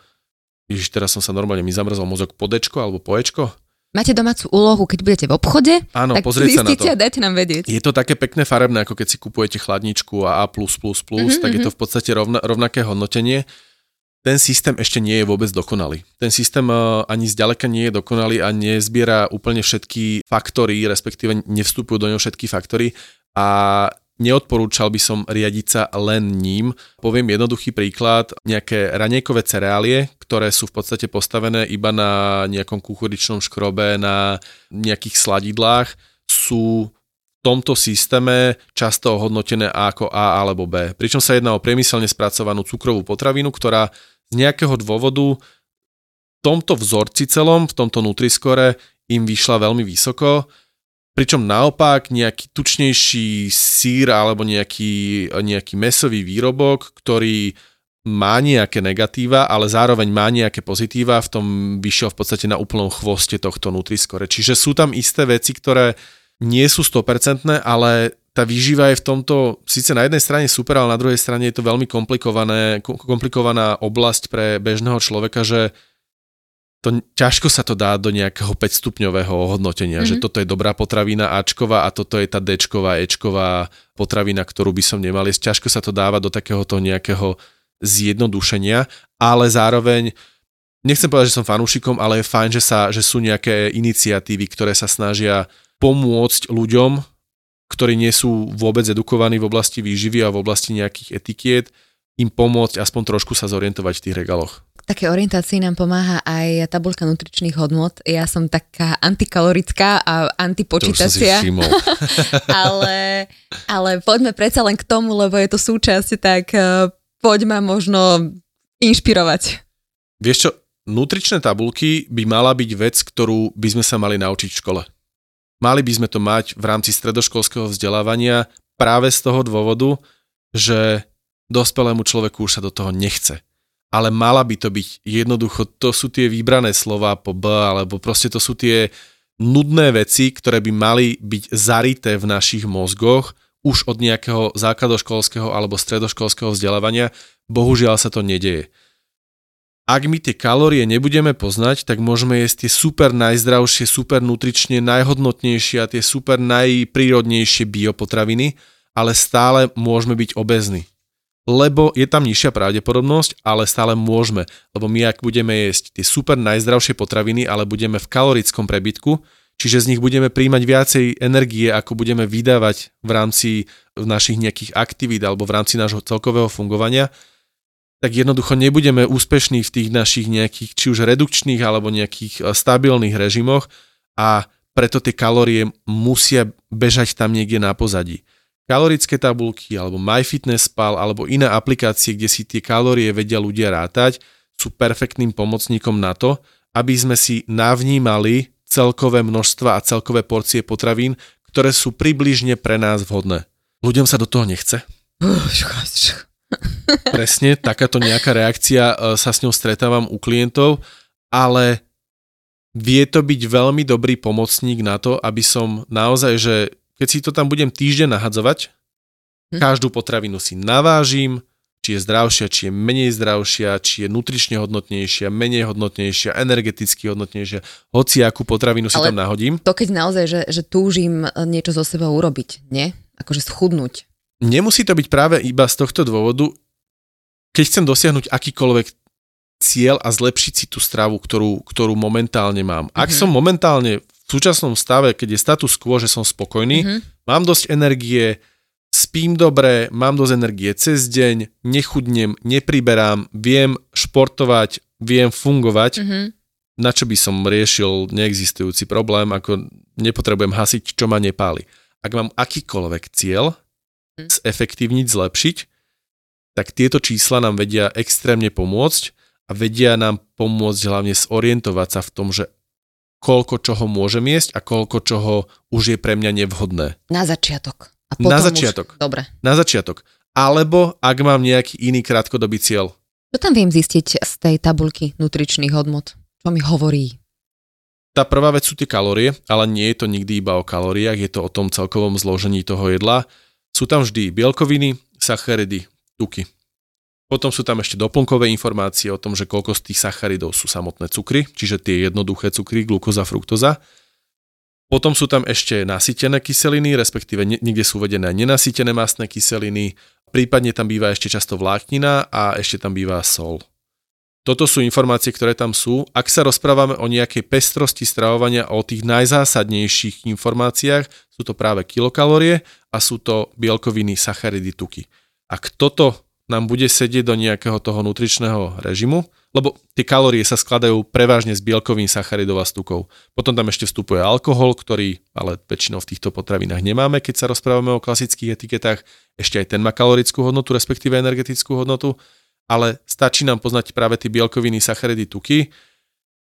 Ježiš, teraz som sa normálne mi zamrzol mozog po Dčko alebo po Ečko máte domácu úlohu, keď budete v obchode, Áno, tak pozrieť sa na to. a dajte nám vedieť. Je to také pekné farebné, ako keď si kupujete chladničku a A++, mm-hmm, tak je to v podstate rovna, rovnaké hodnotenie. Ten systém ešte nie je vôbec dokonalý. Ten systém uh, ani zďaleka nie je dokonalý a nezbiera úplne všetky faktory, respektíve nevstupujú do neho všetky faktory a neodporúčal by som riadiť sa len ním. Poviem jednoduchý príklad, nejaké ranejkové cereálie, ktoré sú v podstate postavené iba na nejakom kuchuričnom škrobe, na nejakých sladidlách, sú v tomto systéme často ohodnotené ako A alebo B. Pričom sa jedná o priemyselne spracovanú cukrovú potravinu, ktorá z nejakého dôvodu v tomto vzorci celom, v tomto Nutriscore im vyšla veľmi vysoko Pričom naopak nejaký tučnejší sír alebo nejaký, nejaký mesový výrobok, ktorý má nejaké negatíva, ale zároveň má nejaké pozitíva, v tom vyšiel v podstate na úplnom chvoste tohto Nutriscore. Čiže sú tam isté veci, ktoré nie sú 100%, ale tá výživa je v tomto síce na jednej strane super, ale na druhej strane je to veľmi komplikované, komplikovaná oblasť pre bežného človeka, že to ťažko sa to dá do nejakého 5 stupňového hodnotenia, mm-hmm. že mhm. toto je dobrá potravina Ačková a toto je tá Dčková, Ečková potravina, ktorú by som nemal jesť. Ťažko sa to dáva do takéhoto nejakého zjednodušenia, ale zároveň nechcem povedať, že som fanúšikom, ale je fajn, že, sa, že sú nejaké iniciatívy, ktoré sa snažia pomôcť ľuďom, ktorí nie sú vôbec edukovaní v oblasti výživy a v oblasti nejakých etikiet, im pomôcť aspoň trošku sa zorientovať v tých regaloch. Také orientácii nám pomáha aj tabulka nutričných hodnot. Ja som taká antikalorická a antipočítacia. <laughs> ale, ale poďme predsa len k tomu, lebo je to súčasť, tak uh, poď ma možno inšpirovať. Vieš čo, nutričné tabulky by mala byť vec, ktorú by sme sa mali naučiť v škole. Mali by sme to mať v rámci stredoškolského vzdelávania práve z toho dôvodu, že dospelému človeku už sa do toho nechce ale mala by to byť jednoducho, to sú tie vybrané slova po B, alebo proste to sú tie nudné veci, ktoré by mali byť zarité v našich mozgoch už od nejakého základoškolského alebo stredoškolského vzdelávania. Bohužiaľ sa to nedeje. Ak my tie kalórie nebudeme poznať, tak môžeme jesť tie super najzdravšie, super nutrične najhodnotnejšie a tie super najprírodnejšie biopotraviny, ale stále môžeme byť obezní lebo je tam nižšia pravdepodobnosť, ale stále môžeme, lebo my ak budeme jesť tie super najzdravšie potraviny, ale budeme v kalorickom prebytku, čiže z nich budeme príjmať viacej energie, ako budeme vydávať v rámci našich nejakých aktivít alebo v rámci nášho celkového fungovania, tak jednoducho nebudeme úspešní v tých našich nejakých či už redukčných alebo nejakých e, stabilných režimoch a preto tie kalórie musia bežať tam niekde na pozadí kalorické tabulky alebo MyFitnessPal alebo iné aplikácie, kde si tie kalórie vedia ľudia rátať, sú perfektným pomocníkom na to, aby sme si navnímali celkové množstva a celkové porcie potravín, ktoré sú približne pre nás vhodné. Ľuďom sa do toho nechce. <laughs> Presne, takáto nejaká reakcia e, sa s ňou stretávam u klientov, ale vie to byť veľmi dobrý pomocník na to, aby som naozaj, že keď si to tam budem týždeň nahadzovať, hm. každú potravinu si navážim, či je zdravšia, či je menej zdravšia, či je nutrične hodnotnejšia, menej hodnotnejšia, energeticky hodnotnejšia, hoci akú potravinu si Ale tam nahodím. To keď naozaj, že, že túžim niečo zo seba urobiť, nie? Akože schudnúť. Nemusí to byť práve iba z tohto dôvodu, keď chcem dosiahnuť akýkoľvek cieľ a zlepšiť si tú stravu, ktorú, ktorú momentálne mám. Ak mhm. som momentálne v súčasnom stave, keď je status quo, že som spokojný, mm-hmm. mám dosť energie, spím dobre, mám dosť energie cez deň, nechudnem, nepriberám, viem športovať, viem fungovať, mm-hmm. na čo by som riešil neexistujúci problém, ako nepotrebujem hasiť, čo ma nepáli. Ak mám akýkoľvek cieľ, mm. zefektívniť, zlepšiť, tak tieto čísla nám vedia extrémne pomôcť a vedia nám pomôcť hlavne zorientovať sa v tom, že koľko čoho môžem jesť a koľko čoho už je pre mňa nevhodné. Na začiatok. A potom Na začiatok. Už... Dobre. Na začiatok. Alebo ak mám nejaký iný krátkodobý cieľ. Čo tam viem zistiť z tej tabulky nutričných hodnot? Čo mi hovorí? Tá prvá vec sú tie kalórie, ale nie je to nikdy iba o kalóriách, je to o tom celkovom zložení toho jedla. Sú tam vždy bielkoviny, sacharidy, tuky. Potom sú tam ešte doplnkové informácie o tom, že koľko z tých sacharidov sú samotné cukry, čiže tie jednoduché cukry, glukoza, fruktoza. Potom sú tam ešte nasytené kyseliny, respektíve niekde sú uvedené nenasytené mastné kyseliny, prípadne tam býva ešte často vláknina a ešte tam býva sol. Toto sú informácie, ktoré tam sú. Ak sa rozprávame o nejakej pestrosti stravovania, o tých najzásadnejších informáciách, sú to práve kilokalórie a sú to bielkoviny, sacharidy, tuky. Ak toto nám bude sedieť do nejakého toho nutričného režimu, lebo tie kalórie sa skladajú prevažne z bielkovín, sacharidov a stukov. Potom tam ešte vstupuje alkohol, ktorý ale väčšinou v týchto potravinách nemáme, keď sa rozprávame o klasických etiketách. Ešte aj ten má kalorickú hodnotu, respektíve energetickú hodnotu, ale stačí nám poznať práve tie bielkoviny, sacharidy, tuky.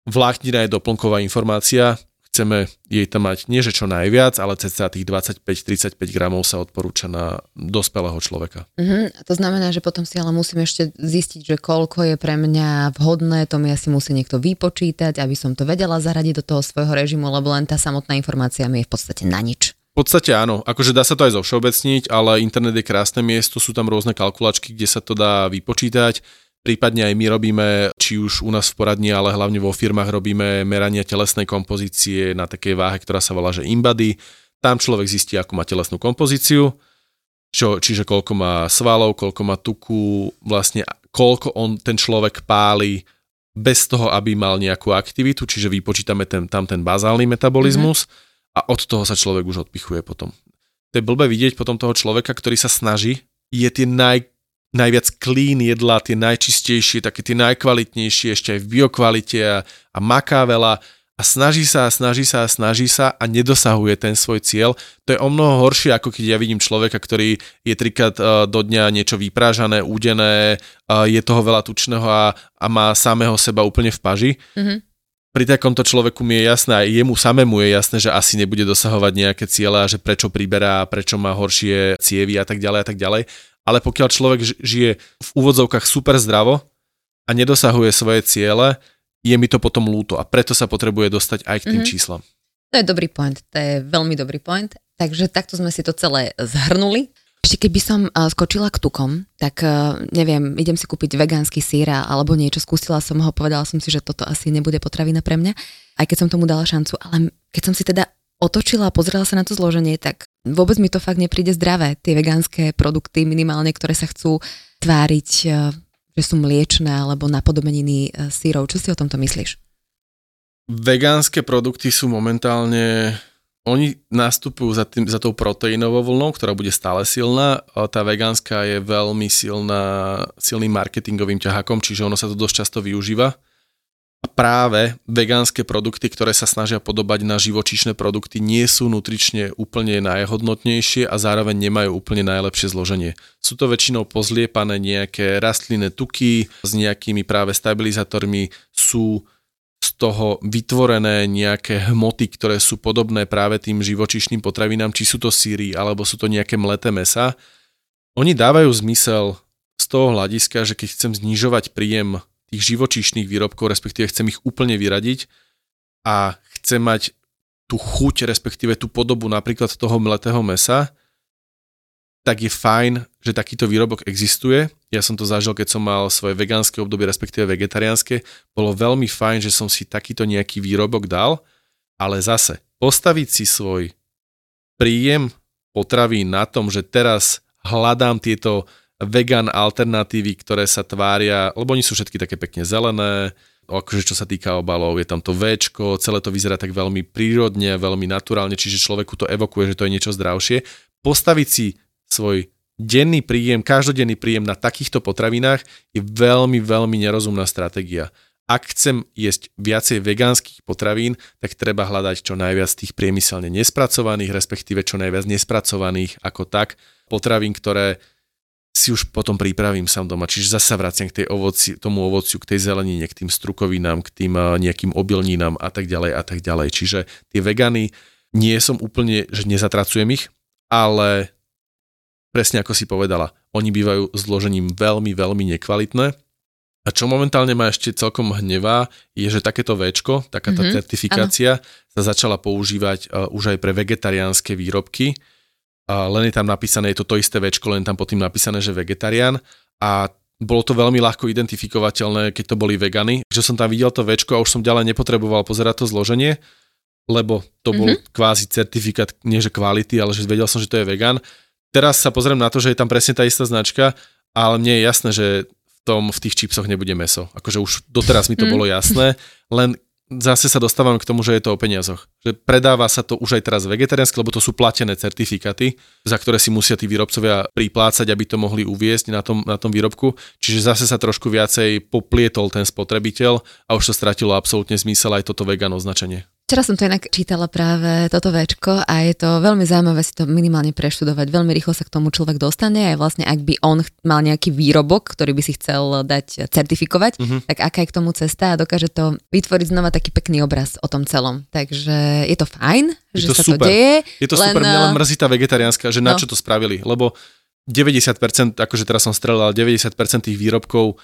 Vláknina je doplnková informácia, chceme jej tam mať nie že čo najviac, ale cca tých 25-35 gramov sa odporúča na dospelého človeka. Uh-huh. To znamená, že potom si ale musím ešte zistiť, že koľko je pre mňa vhodné, to mi asi musí niekto vypočítať, aby som to vedela zaradiť do toho svojho režimu, lebo len tá samotná informácia mi je v podstate na nič. V podstate áno, akože dá sa to aj zovšeobecniť, ale internet je krásne miesto, sú tam rôzne kalkulačky, kde sa to dá vypočítať Prípadne aj my robíme, či už u nás v poradni, ale hlavne vo firmách robíme merania telesnej kompozície na takej váhe, ktorá sa volá, že Inbody. Tam človek zistí, akú má telesnú kompozíciu, čo, čiže koľko má svalov, koľko má tuku, vlastne koľko on ten človek páli bez toho, aby mal nejakú aktivitu, čiže vypočítame ten, tam ten bazálny metabolizmus mm-hmm. a od toho sa človek už odpichuje potom. To je blbé vidieť potom toho človeka, ktorý sa snaží, je tie naj, najviac clean jedla, tie najčistejšie, také tie najkvalitnejšie, ešte aj v biokvalite a, a maká veľa a snaží sa a snaží sa a snaží sa a nedosahuje ten svoj cieľ. To je o mnoho horšie, ako keď ja vidím človeka, ktorý je trikrát uh, do dňa niečo vyprážané, údené, uh, je toho veľa tučného a, a má samého seba úplne v paži. Mm-hmm. Pri takomto človeku mi je jasné, aj jemu samému je jasné, že asi nebude dosahovať nejaké ciele a že prečo priberá, prečo má horšie cievy a tak ďalej a tak ďalej ale pokiaľ človek žije v úvodzovkách super zdravo a nedosahuje svoje ciele, je mi to potom lúto a preto sa potrebuje dostať aj k tým mm-hmm. číslam. To je dobrý point, to je veľmi dobrý point. Takže takto sme si to celé zhrnuli. Ešte keby som uh, skočila k tukom, tak uh, neviem, idem si kúpiť vegánsky sír alebo niečo, skúsila som ho, povedala som si, že toto asi nebude potravina pre mňa, aj keď som tomu dala šancu, ale keď som si teda otočila a pozrela sa na to zloženie, tak vôbec mi to fakt nepríde zdravé. Tie vegánske produkty minimálne, ktoré sa chcú tváriť, e, že sú mliečne alebo napodobeniny e, sírov. Čo si o tomto myslíš? Vegánske produkty sú momentálne oni nastupujú za, tým, za tou proteínovou vlnou, ktorá bude stále silná. Tá vegánska je veľmi silná, silným marketingovým ťahakom, čiže ono sa to dosť často využíva. Práve vegánske produkty, ktoré sa snažia podobať na živočíšne produkty, nie sú nutrične úplne najhodnotnejšie a zároveň nemajú úplne najlepšie zloženie. Sú to väčšinou pozliepané nejaké rastlinné tuky s nejakými práve stabilizátormi, sú z toho vytvorené nejaké hmoty, ktoré sú podobné práve tým živočíšnym potravinám, či sú to síry alebo sú to nejaké mleté mesa. Oni dávajú zmysel z toho hľadiska, že keď chcem znižovať príjem tých živočíšnych výrobkov, respektíve chcem ich úplne vyradiť, a chce mať tú chuť, respektíve tú podobu napríklad toho mletého mesa, tak je fajn, že takýto výrobok existuje. Ja som to zažil, keď som mal svoje vegánske obdobie, respektíve vegetariánske. Bolo veľmi fajn, že som si takýto nejaký výrobok dal, ale zase postaviť si svoj príjem potravy na tom, že teraz hľadám tieto vegan alternatívy, ktoré sa tvária, lebo oni sú všetky také pekne zelené, akože čo sa týka obalov, je tam to Včko, celé to vyzerá tak veľmi prírodne, veľmi naturálne, čiže človeku to evokuje, že to je niečo zdravšie. Postaviť si svoj denný príjem, každodenný príjem na takýchto potravinách je veľmi, veľmi nerozumná stratégia. Ak chcem jesť viacej vegánskych potravín, tak treba hľadať čo najviac tých priemyselne nespracovaných, respektíve čo najviac nespracovaných ako tak potravín, ktoré si už potom pripravím sám doma. Čiže zase vraciam k tej ovoci, tomu ovociu, k tej zelenine, k tým strukovinám, k tým nejakým obilninám a tak ďalej a tak ďalej. Čiže tie vegany nie som úplne, že nezatracujem ich, ale presne ako si povedala, oni bývajú zložením veľmi, veľmi nekvalitné. A čo momentálne ma ešte celkom hnevá, je, že takéto Včko, taká tá mm-hmm, certifikácia ano. sa začala používať uh, už aj pre vegetariánske výrobky a len je tam napísané, je to to isté večko, len tam pod tým napísané, že vegetarián a bolo to veľmi ľahko identifikovateľné, keď to boli vegany, že som tam videl to večko a už som ďalej nepotreboval pozerať to zloženie, lebo to bol mm-hmm. kvázi certifikát, nie že kvality, ale že vedel som, že to je vegan. Teraz sa pozriem na to, že je tam presne tá istá značka, ale mne je jasné, že v, tom, v tých čipsoch nebude meso. Akože už doteraz mi to mm. bolo jasné, len zase sa dostávam k tomu, že je to o peniazoch. Že predáva sa to už aj teraz vegetariánsky, lebo to sú platené certifikáty, za ktoré si musia tí výrobcovia priplácať, aby to mohli uviezť na tom, na tom výrobku. Čiže zase sa trošku viacej poplietol ten spotrebiteľ a už sa stratilo absolútne zmysel aj toto vegan označenie. Včera som to inak čítala práve toto večko a je to veľmi zaujímavé si to minimálne preštudovať. Veľmi rýchlo sa k tomu človek dostane aj vlastne ak by on mal nejaký výrobok, ktorý by si chcel dať certifikovať, uh-huh. tak aká je k tomu cesta a dokáže to vytvoriť znova taký pekný obraz o tom celom. Takže je to fajn, je že to sa super. to deje. Je to len... super, mňa len mrzí tá vegetariánska, že no. na čo to spravili, lebo 90%, akože teraz som strelal, 90% tých výrobkov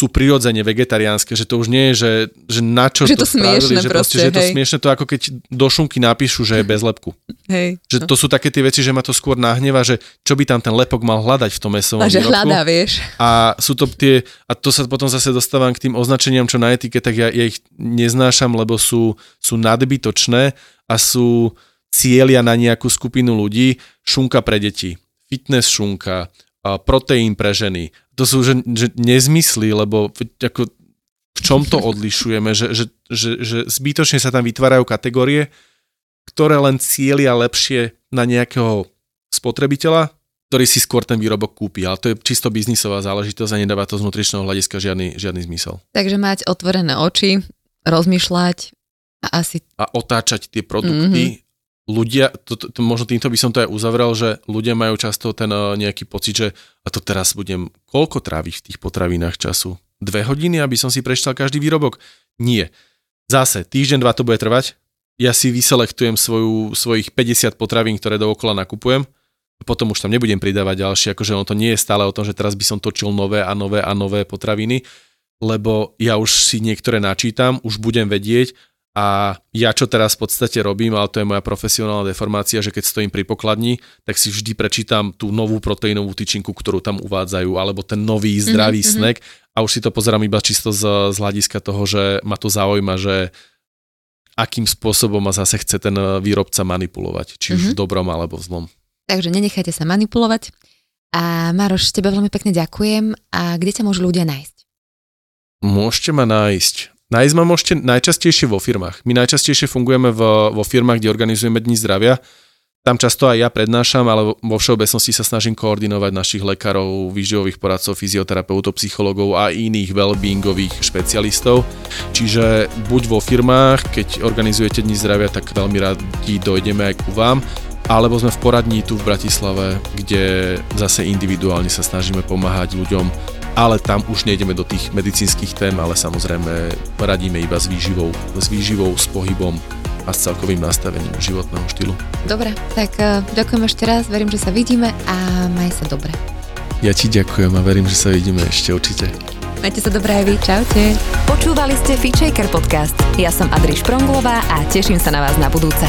sú prirodzene vegetariánske, že to už nie je, že, že na čo že to, to spravili, že, proste, že je to smiešne, to ako keď do šunky napíšu, že je bez lepku. Hej. Že no. to sú také tie veci, že ma to skôr nahneva, že čo by tam ten lepok mal hľadať v tom mesovom A že hľadá, vieš. A sú to tie, a to sa potom zase dostávam k tým označeniam, čo na etiketách ja, ja ich neznášam, lebo sú, sú nadbytočné a sú cieľia na nejakú skupinu ľudí, šunka pre deti, fitness šunka, proteín pre ženy. To sú že, že nezmysly, lebo ako, v čom to odlišujeme, že, že, že, že zbytočne sa tam vytvárajú kategórie, ktoré len cieľia lepšie na nejakého spotrebiteľa, ktorý si skôr ten výrobok kúpi. Ale to je čisto biznisová záležitosť a nedáva to z nutričného hľadiska žiadny, žiadny zmysel. Takže mať otvorené oči, rozmýšľať a asi... A otáčať tie produkty mm-hmm ľudia, to, to, to, možno týmto by som to aj uzavrel, že ľudia majú často ten uh, nejaký pocit, že a to teraz budem koľko tráviť v tých potravinách času? Dve hodiny, aby som si prečítal každý výrobok? Nie. Zase, týždeň, dva to bude trvať. Ja si vyselektujem svoju, svojich 50 potravín, ktoré dookola nakupujem. Potom už tam nebudem pridávať ďalšie, akože ono to nie je stále o tom, že teraz by som točil nové a nové a nové potraviny, lebo ja už si niektoré načítam, už budem vedieť a ja čo teraz v podstate robím, ale to je moja profesionálna deformácia, že keď stojím pri pokladni, tak si vždy prečítam tú novú proteínovú tyčinku, ktorú tam uvádzajú, alebo ten nový mhm, zdravý mm-hmm. snack a už si to pozerám iba čisto z, z hľadiska toho, že ma to zaujíma, že akým spôsobom ma zase chce ten výrobca manipulovať, či už mm-hmm. v dobrom alebo v zlom. Takže nenechajte sa manipulovať. A Maroš, tebe veľmi pekne ďakujem. A kde ťa môžu ľudia nájsť? Môžete ma nájsť Nájsť ma môžete najčastejšie vo firmách. My najčastejšie fungujeme vo, vo firmách, kde organizujeme Dni zdravia. Tam často aj ja prednášam, ale vo všeobecnosti sa snažím koordinovať našich lekárov, výživových poradcov, fyzioterapeutov, psychologov a iných wellbeingových špecialistov. Čiže buď vo firmách, keď organizujete Dni zdravia, tak veľmi radi dojdeme aj ku vám, alebo sme v poradní tu v Bratislave, kde zase individuálne sa snažíme pomáhať ľuďom ale tam už nejdeme do tých medicínskych tém, ale samozrejme radíme iba s výživou, s výživou, s pohybom a s celkovým nastavením životného štýlu. Dobre, tak uh, ďakujem ešte raz, verím, že sa vidíme a maj sa dobre. Ja ti ďakujem a verím, že sa vidíme ešte určite. Majte sa dobré aj vy. Čaute. Počúvali ste Feature podcast. Ja som Adri Špronglová a teším sa na vás na budúce.